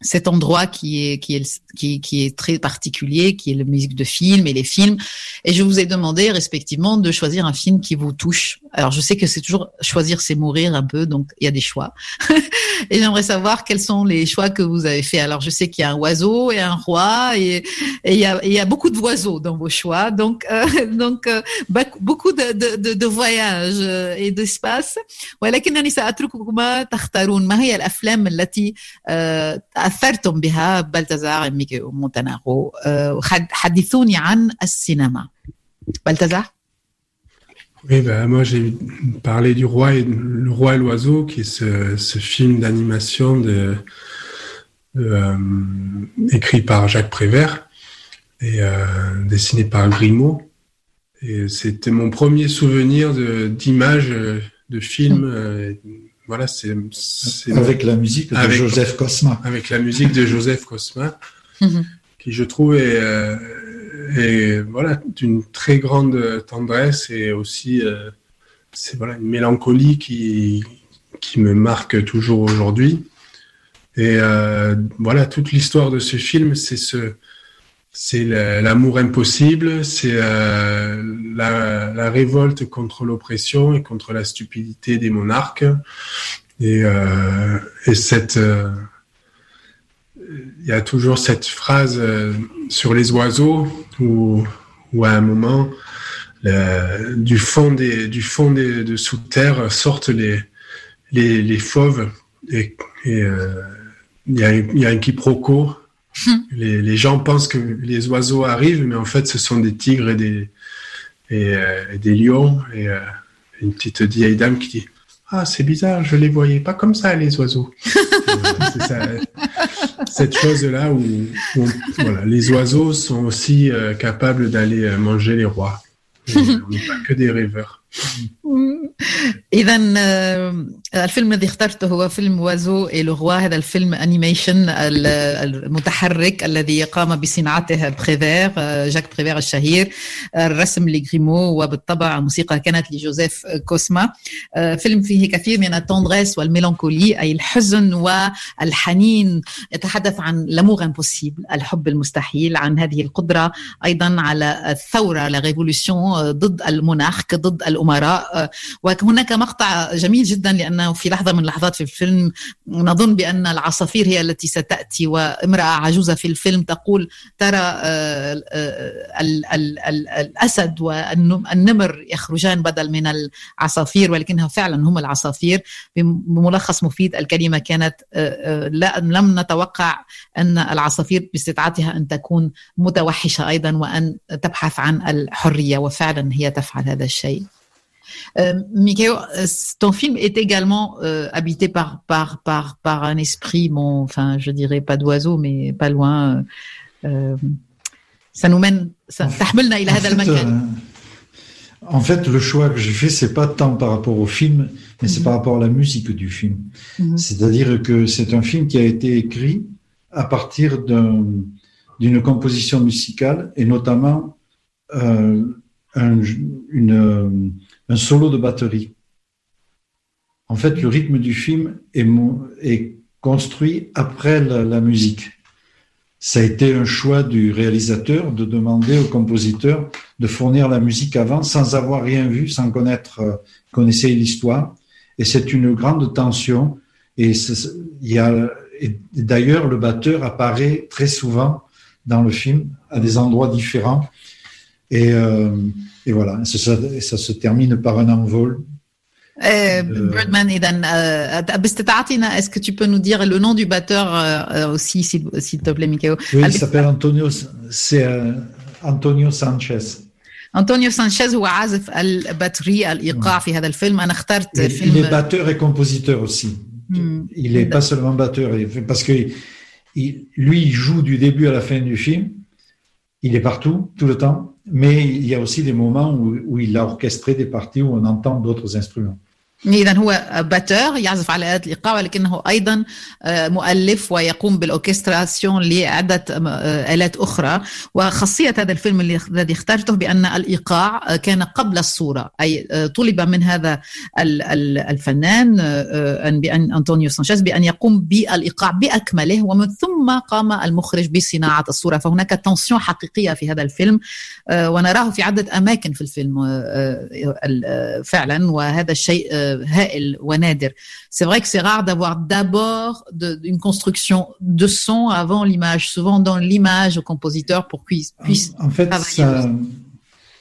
cet endroit qui est qui est qui, qui, est très particulier, qui est la musique de film et les films. Et je vous ai demandé respectivement de choisir un film qui vous touche. Alors je sais que c'est toujours choisir c'est mourir un peu, donc il y a des choix. *laughs* et j'aimerais savoir quels sont les choix que vous avez faits. Alors je sais qu'il y a un oiseau et un roi et, et il, y a, il y a beaucoup de oiseaux dans vos choix. Donc euh, *laughs* donc euh, beaucoup de, de, de, de voyages et d'espace. ولكنني سأترككما تختارون ما هي الأفلام التي تأثرتم بها بلتزار ميكي ومونتناغو حدثوني عن السينما بلتزار oui, bah, moi j'ai parlé du roi et le roi et l'oiseau, qui est ce, ce film d'animation de, de euh, écrit par Jacques Prévert et euh, dessiné par Grimaud. Et c'était mon premier souvenir d'image de, de, film. Euh, voilà, c'est avec la musique de avec, Joseph Cosma. Avec la musique de Joseph Cosma, qui je trouve est, est voilà d'une très grande tendresse et aussi euh, c'est voilà une mélancolie qui qui me marque toujours aujourd'hui. Et euh, voilà toute l'histoire de ce film, c'est ce c'est l'amour impossible, c'est euh, la, la, révolte contre l'oppression et contre la stupidité des monarques. Et, et cette, il y a toujours cette phrase euh, sur les oiseaux où, où à un moment, le, du fond des, du fond des, de sous terre sortent les, les, les fauves et, euh, il y a, il y a un quiproquo les, les, gens pensent que les oiseaux arrivent, mais en fait, ce sont des tigres et des, et, euh, et des lions. Et euh, une petite vieille dame qui dit Ah, c'est bizarre, je les voyais pas comme ça, les oiseaux. *laughs* c'est ça, cette chose-là où, où voilà, les oiseaux sont aussi euh, capables d'aller manger les rois. *laughs* on n'est pas que des rêveurs. *laughs* اذا الفيلم الذي اخترته هو فيلم وازو إي لغوا هذا الفيلم انيميشن المتحرك الذي قام بصناعته بريفير جاك بريفير الشهير الرسم لغريمو وبالطبع الموسيقى كانت لجوزيف كوسما. فيلم فيه كثير من التوندريس والميلانكولي أي الحزن والحنين. يتحدث عن لامور امبوسيبل الحب المستحيل عن هذه القدرة أيضا على الثورة لا ريفولوسيون ضد المناخ ضد الأمراء وهناك مقطع جميل جدا لأنه في لحظة من اللحظات في الفيلم نظن بأن العصافير هي التي ستأتي وامرأة عجوزة في الفيلم تقول ترى الأسد والنمر يخرجان بدل من العصافير ولكنها فعلا هم العصافير بملخص مفيد الكلمة كانت لا لم نتوقع أن العصافير باستطاعتها أن تكون متوحشة أيضا وأن تبحث عن الحرية وفعلا هي تفعل هذا الشيء. Euh, Michael, euh, ton film est également euh, habité par, par, par, par un esprit, bon, enfin, je dirais pas d'oiseau, mais pas loin. Euh, euh ça nous mène, ça, en fait, euh, en fait, le choix que j'ai fait, c'est pas tant par rapport au film, mais mm -hmm. c'est mm-hmm. par rapport à la musique du film. Mm -hmm. C'est-à-dire que c'est un film qui a été écrit à partir d'une un, composition musicale et notamment euh, un, une, un solo de batterie. En fait, le rythme du film est, construit après la, musique. Ça a été un choix du réalisateur de demander au compositeur de fournir la musique avant sans avoir rien vu, sans connaître, euh, connaître l'histoire. Et c'est une grande tension. Et il y a, d'ailleurs, le batteur apparaît très souvent dans le film à des endroits différents. Et, euh, et voilà, ça, ça, ça, se termine par un envol. Euh, Birdman, euh, باستطاعتنا, est-ce que tu peux nous dire le nom du batteur euh, aussi, s'il, s'il te plaît, Mikhail Oui, il s'appelle Antonio, c'est Antonio Sanchez. أنطونيو سانشيز هو عازف الباتري الإيقاع في هذا الفيلم أنا اخترت il, فيلم Il est batteur et compositeur aussi. Hmm. Il n'est pas seulement batteur, parce que il, lui, il joue du début à la fin du film. Il est partout, tout le temps. Mais il y a aussi des moments où, il a orchestré des parties où on entend d'autres instruments. اذا هو باتور يعزف على آلات الإيقاع ولكنه أيضا مؤلف ويقوم بالأوركستراسيون لعدة آلات أخرى. وخاصية هذا الفيلم الذي اخترته بأن الإيقاع كان قبل الصورة. أي طلب من هذا الفنان بان أنطونيو سانشيز بأن يقوم بالإيقاع بأكمله ومن ثم قام المخرج بصناعة الصورة. فهناك تنسيون حقيقية في هذا الفيلم ونراه في عدة أماكن في الفيلم فعلا. وهذا الشيء C'est vrai que c'est rare d'avoir d'abord une construction de son avant l'image, souvent dans l'image au compositeur pour qu'il puisse en, fait,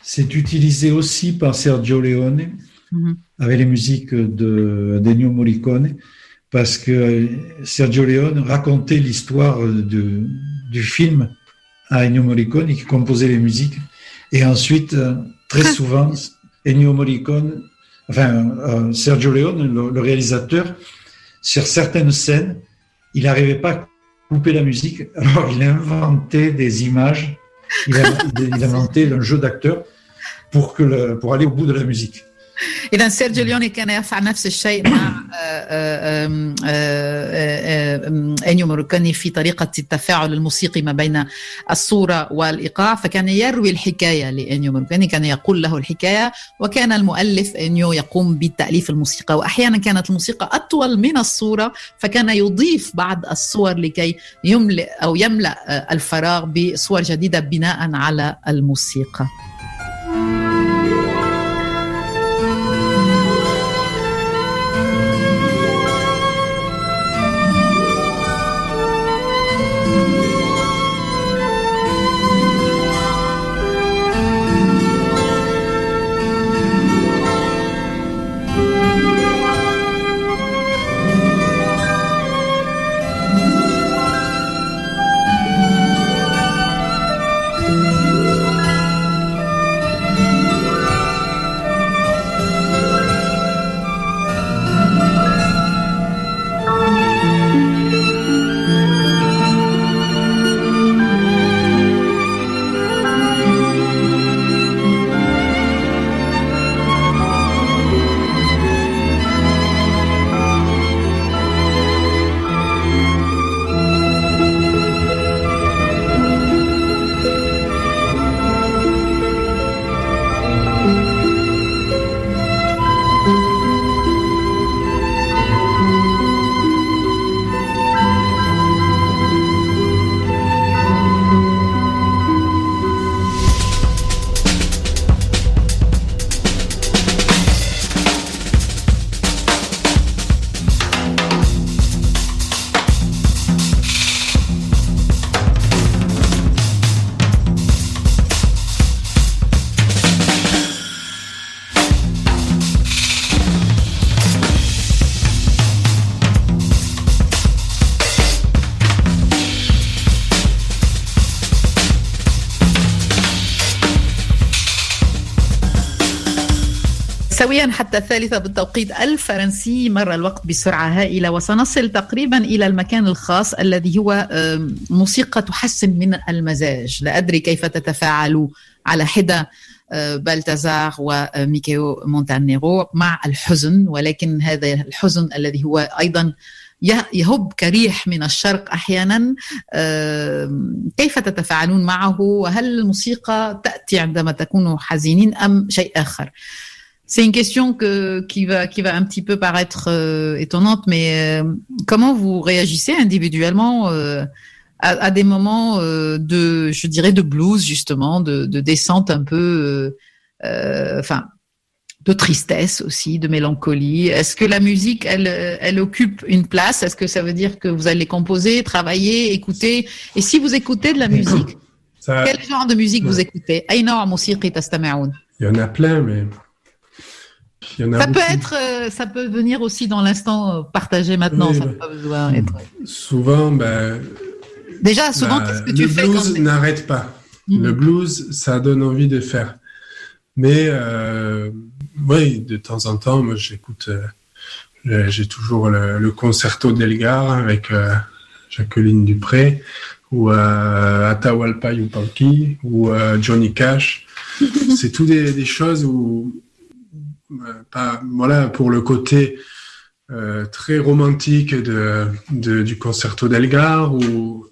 c'est utilisé aussi par Sergio Leone mm-hmm. avec les musiques de Ennio Morricone parce que Sergio Leone racontait l'histoire du film à Ennio Morricone qui composait les musiques. Et ensuite, euh, très souvent, Ennio Morricone enfin euh, Sergio Leone, le, réalisateur, sur certaines scènes, il n'arrivait pas à couper la musique, alors il a inventé des images, il inventé un jeu d'acteurs pour aller au bout de la musique. إذا سيرجيو ليوني كان يفعل نفس الشيء مع إنيو موريكوني في طريقة التفاعل الموسيقي ما بين الصورة والإيقاع فكان يروي الحكاية لإنيو موريكوني كان يقول له الحكاية وكان المؤلف إنيو يقوم بتأليف الموسيقى وأحيانا كانت الموسيقى أطول من الصورة فكان يضيف بعض الصور لكي يملئ أو يملأ الفراغ بصور جديدة بناء على الموسيقى. حتى الثالثة بالتوقيت الفرنسي مر الوقت بسرعة هائلة وسنصل تقريبا إلى المكان الخاص الذي هو موسيقى تحسن من المزاج. لا أدري كيف تتفاعل على حدة بالتازار وميكيو مونتانيرو مع الحزن ولكن هذا الحزن الذي هو أيضا يهب كريح من الشرق أحيانا. كيف تتفاعلون معه؟ وهل الموسيقى تأتي عندما تكونوا حزينين أم شيء آخر؟ C'est une question que, qui, va, qui va un petit peu paraître euh, étonnante, mais euh, comment vous réagissez individuellement euh, à, à, des moments de, je dirais, de blues justement, de, de descente un peu, enfin, de tristesse aussi, de mélancolie? Est-ce que la musique, elle, elle occupe une place? Est-ce que ça veut dire que vous allez composer, travailler, écouter? Et si vous écoutez de la musique, ça, quel genre de musique ouais. vous écoutez? Il y en a plein, mais il y en a ça beaucoup. peut être, ça peut venir aussi dans l'instant partagé maintenant. Oui, ça bah, pas besoin être... Souvent, ben, déjà, souvent, bah, qu'est-ce que tu le fais blues n'arrête pas. -hmm. Le blues, ça donne envie de faire. Mais euh, oui, de temps en temps, moi j'écoute, euh, j'ai toujours le, le, concerto d'Elgar avec euh, Jacqueline Dupré ou euh, Atahualpa Yupanqui ou Johnny Cash. *laughs* C'est tout des, des, choses où, voilà, pour le côté très romantique de, du concerto d'Elgar ou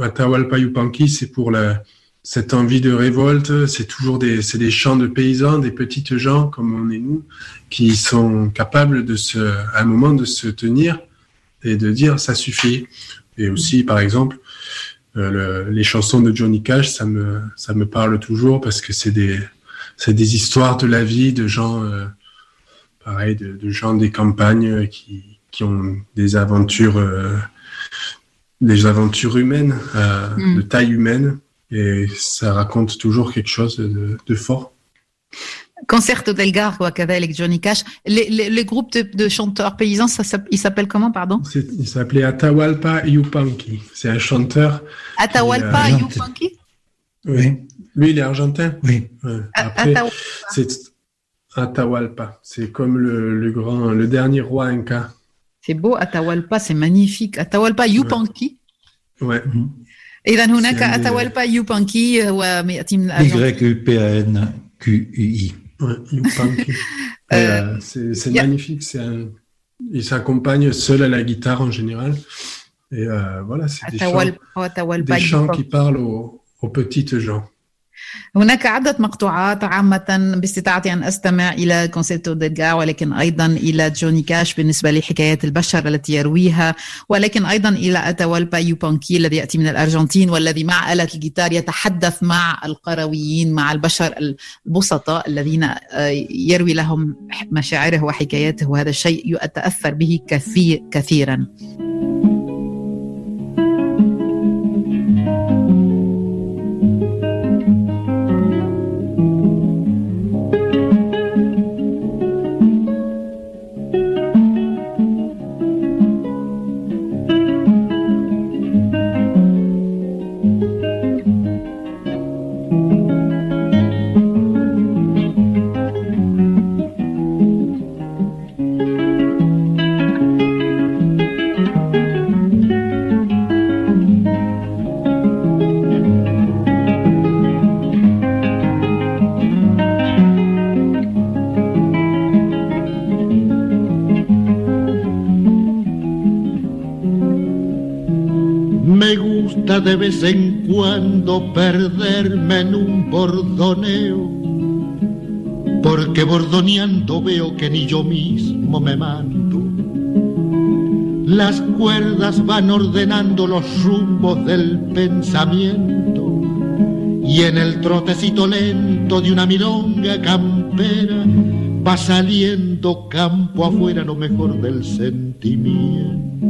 Atahualpa Yupanqui, c'est pour la cette envie de révolte, c'est toujours des, c'est des chants de paysans, des petites gens comme on est nous, qui sont capables de se, à un moment de se tenir et de dire ça suffit. Et aussi, par exemple, euh, le, les chansons de Johnny Cash, ça me, ça me parle toujours parce que c'est des, c'est des histoires de la vie de gens, euh, pareil, de, de, gens des campagnes qui, qui ont des aventures, euh, des aventures humaines, mm. de taille humaine et ça raconte toujours quelque chose de, de fort. Concerto d'Elgar, avec Johnny Cash. Les, les, les groupes de, de, chanteurs paysans, ça, ils s'appellent comment, pardon? Il s'appelait Atahualpa Yupanqui. C'est un chanteur. Atahualpa euh, Yupanqui Oui. Lui, il est argentin? Oui. Ouais. Après, c'est Atahualpa. C'est comme le, le, grand, le dernier roi inca. C'est beau, Atahualpa, c'est magnifique. Atahualpa Yupanqui. Ouais. ouais. Mm -hmm. إذا هناك أتوالبا يوبانكي هو يأتي من Y P A N Q U I. Yupanqui. *laughs* euh, c'est magnifique. C'est un... Il s'accompagne seul à la guitare en général. Et euh, voilà, c'est des chants, des chants qui parlent aux, aux petites gens. هناك عدة مقطوعات عامة باستطاعتي أن أستمع إلى كونسيرتو ديدغار ولكن أيضا إلى جوني كاش بالنسبة لحكايات البشر التي يرويها ولكن أيضا إلى أتوالبا يوبانكي الذي يأتي من الأرجنتين والذي مع آلة الجيتار يتحدث مع القرويين مع البشر البسطاء الذين يروي لهم مشاعره وحكاياته. وهذا الشيء أتأثر به كثير كثيرا. Perderme en un bordoneo, porque bordoneando veo que ni yo mismo me mando. Las cuerdas van ordenando los rumbos del pensamiento y en el trotecito lento de una milonga campera va saliendo campo afuera lo mejor del sentimiento.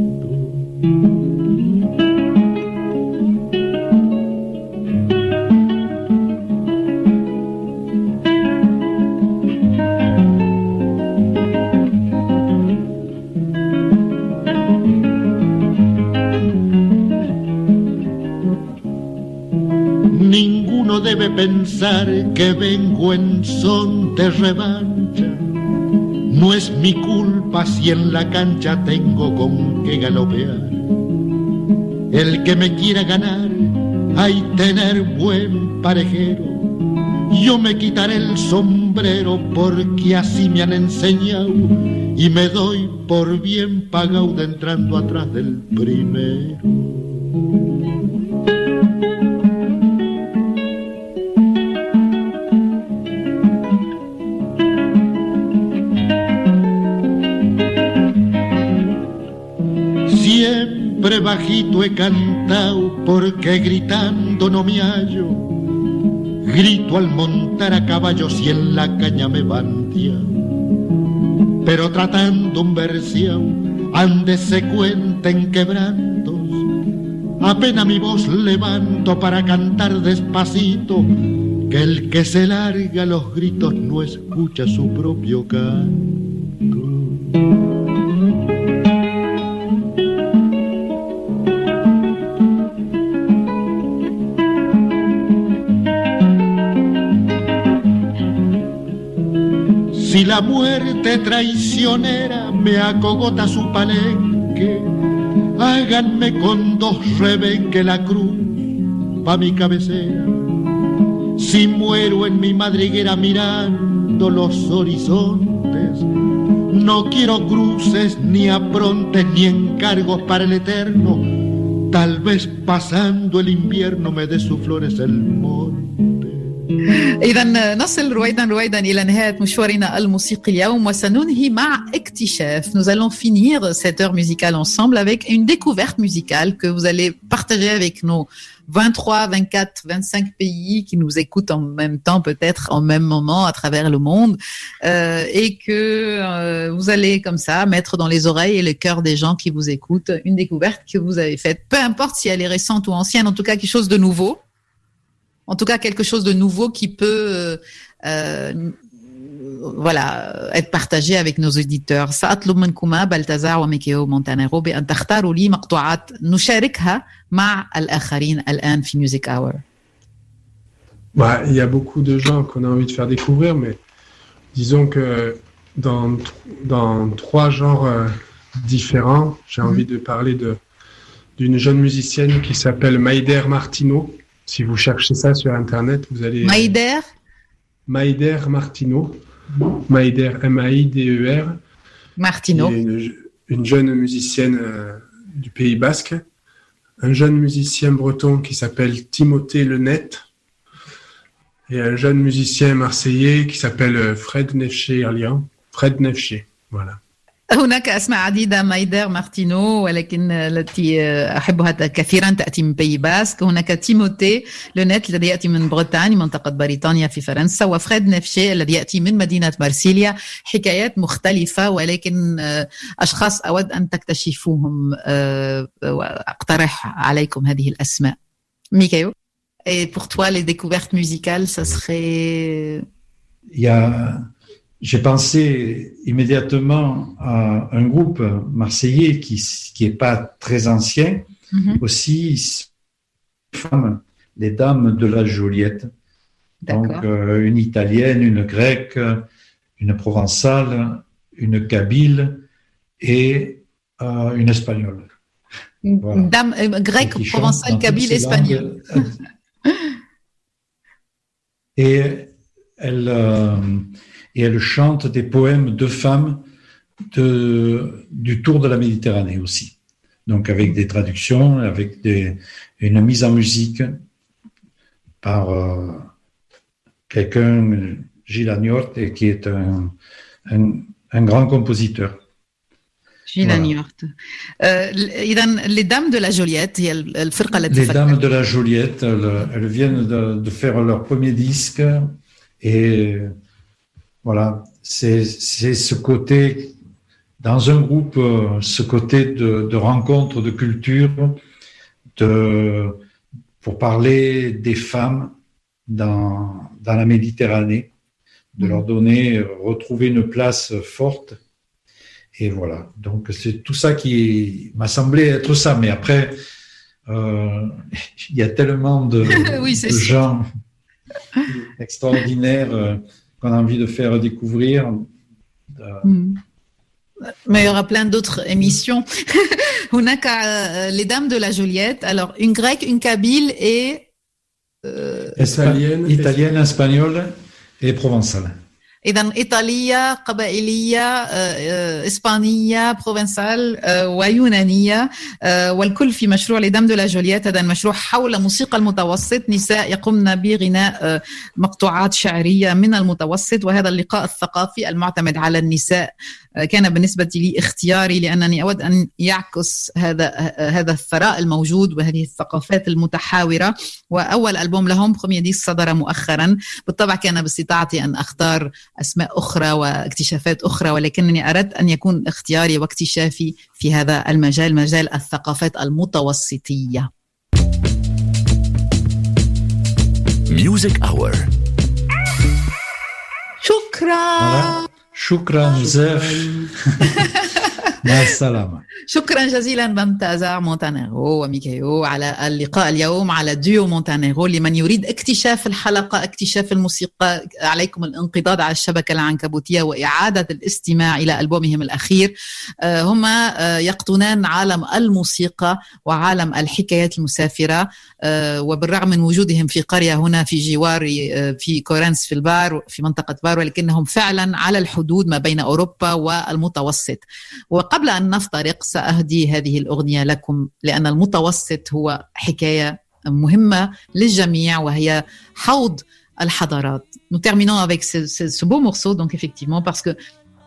Que vengo en son de revancha, No es mi culpa si en la cancha tengo con qué galopear. El que me quiera ganar, hay tener buen parejero. Yo me quitaré el sombrero porque así me han enseñado y me doy por bien pagado entrando atrás del primero. Gritando no me hallo. Grito al montar a caballo si en la caña me bandia. Pero tratando un versión, ande se cuenten quebrantos. Apenas mi voz levanto para cantar despacito, que el que se larga los gritos no escucha su propio canto. Muerte traicionera me acogota su palenque, háganme con dos rebenque la cruz pa' mi cabecera. Si muero en mi madriguera mirando los horizontes, no quiero cruces ni aprontes ni encargos para el eterno. Tal vez pasando el invierno me dé sus flores el monte. إذا نصل رويدا رويدا إلى نهاية مشوارنا الموسيقي اليوم وسننهي مع اكتشاف. *laughs* Nous allons finir cette heure musicale ensemble avec une découverte musicale que vous allez partager avec nos 23, 24, 25 pays qui nous écoutent en même temps, peut-être en même moment à travers le monde, euh, et que euh, vous allez comme ça mettre dans les oreilles et le cœur des gens qui vous écoutent une découverte que vous avez faite, peu importe si elle est récente ou ancienne, en tout cas quelque chose de nouveau. En tout cas, quelque chose de nouveau qui peut euh, voilà, être partagé avec nos auditeurs. سأطلب منكما بلتزار وميكيو مونتانيرو بأن تختاروا لي مقطوعات نشاركها مع الآخرين الآن في ميوزك اور. Bah, il y a beaucoup de gens qu'on a envie de faire découvrir, mais disons que dans, dans trois genres euh, différents, j'ai envie de parler de d'une jeune musicienne qui s'appelle Maïder Martino. Si vous cherchez ça sur Internet, vous allez... Maïder Maïder Martino. Maïder, M-A-I-D-E-R. Martino. est Une, une jeune musicienne euh, du Pays Basque. Un jeune musicien breton qui s'appelle Timothée Lenet. Et un jeune musicien marseillais qui s'appelle euh, Fred Nefché Erlian. Fred Nefché, voilà. هناك أسماء عديدة مايدر مارتينو ولكن التي أحبها كثيرا تأتي من بي باسك هناك تيموتي لونيت الذي يأتي من بريطانيا منطقة بريطانيا في فرنسا وفريد نفشي الذي يأتي من مدينة مارسيليا. حكايات مختلفة ولكن أشخاص أود أن تكتشفوهم وأقترح عليكم هذه الأسماء. ميكايو Et pour toi, les découvertes musicales, ça serait... Il y a j'ai pensé immédiatement à un groupe marseillais qui qui est pas très ancien, -hmm. aussi femmes, les dames de la Joliette. Donc euh, une italienne, une grecque, une provençale, une kabyle et euh, une espagnole. Voilà. Dame euh, grecque, provençale, kabyle, espagnole. *laughs* et elle et elle chante des poèmes de femmes de, du tour de la Méditerranée aussi. Donc avec des traductions, avec des, une mise en musique par euh, quelqu'un, Gilles Agnort, qui est un, un, un grand compositeur. Gilles Agnort. Euh, les Dames de la Joliette, les Dames de la Joliette, elles, elles viennent de, de, faire leur premier disque et voilà, c'est ce côté, dans un groupe, ce côté de, de rencontre, de culture, de, pour parler des femmes dans, dans la Méditerranée, de leur donner, retrouver une place forte. Et voilà, donc c'est tout ça qui m'a semblé être ça. Mais après, euh, *laughs* il y a tellement de, *laughs* oui, de gens *laughs* extraordinaires qu'on a envie de faire découvrir. Hmm. Mais il y aura plein d'autres émissions. *laughs* On a qu'à euh, les dames de la Joliette. Alors, une grecque, une kabyle et... Euh, Italienne, espagnole et provençale. اذا إيطالية قبائلية إسبانية بروفنسال ويونانية والكل في مشروع لدم دو لا جولييت. هذا المشروع حول موسيقى المتوسط. نساء يقمن بغناء مقطوعات شعرية من المتوسط. وهذا اللقاء الثقافي المعتمد على النساء. كان بالنسبة لي اختياري لأنني أود أن يعكس هذا هذا الثراء الموجود وهذه الثقافات المتحاورة. وأول ألبوم لهم بروميير ديس صدر مؤخرا. بالطبع كان باستطاعتي أن أختار أسماء أخرى واكتشافات أخرى ولكنني أردت أن يكون اختياري واكتشافي في هذا المجال مجال الثقافات المتوسطية. ميوزك اور شكرا. شكرا بزاف *laughs* مع السلامة. شكرا جزيلا بمتازع مونتانيرو وميكايو على اللقاء اليوم على ديو مونتانيرو لمن يريد اكتشاف الحلقة اكتشاف الموسيقى. عليكم الانقضاض على الشبكة العنكبوتية وإعادة الاستماع إلى ألبومهم الأخير. هما يقطنان عالم الموسيقى وعالم الحكايات المسافرة. وبالرغم من وجودهم في قرية هنا في جوار في كورنس في البار في منطقة بار ولكنهم فعلا على الحدود ما بين أوروبا والمتوسط. وقبل أن نفترق سأهدي هذه الأغنية لكم لأن المتوسط هو حكاية مهمة للجميع وهي حوض الحضارات. Nous terminons avec ce, ce, ce beau morceau, donc effectivement, parce que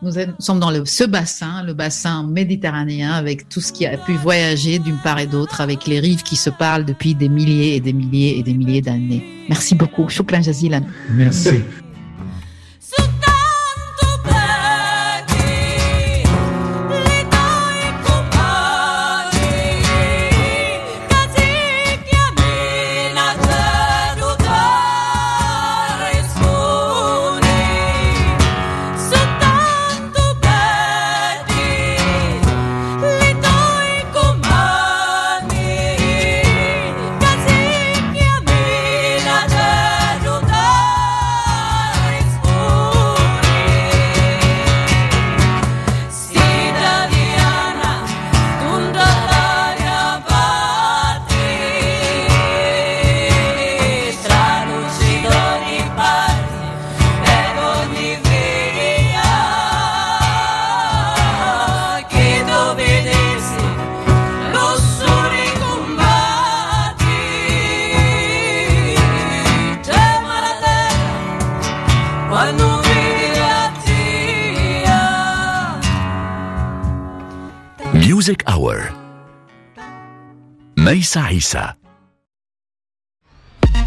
nous sommes dans le, ce bassin, le bassin méditerranéen, avec tout ce qui a pu voyager d'une part et d'autre, avec les rives qui se parlent depuis des milliers et des milliers et des milliers d'années. Merci beaucoup. Shukran jazilan. Merci. Music Hour. Maïsa Issa.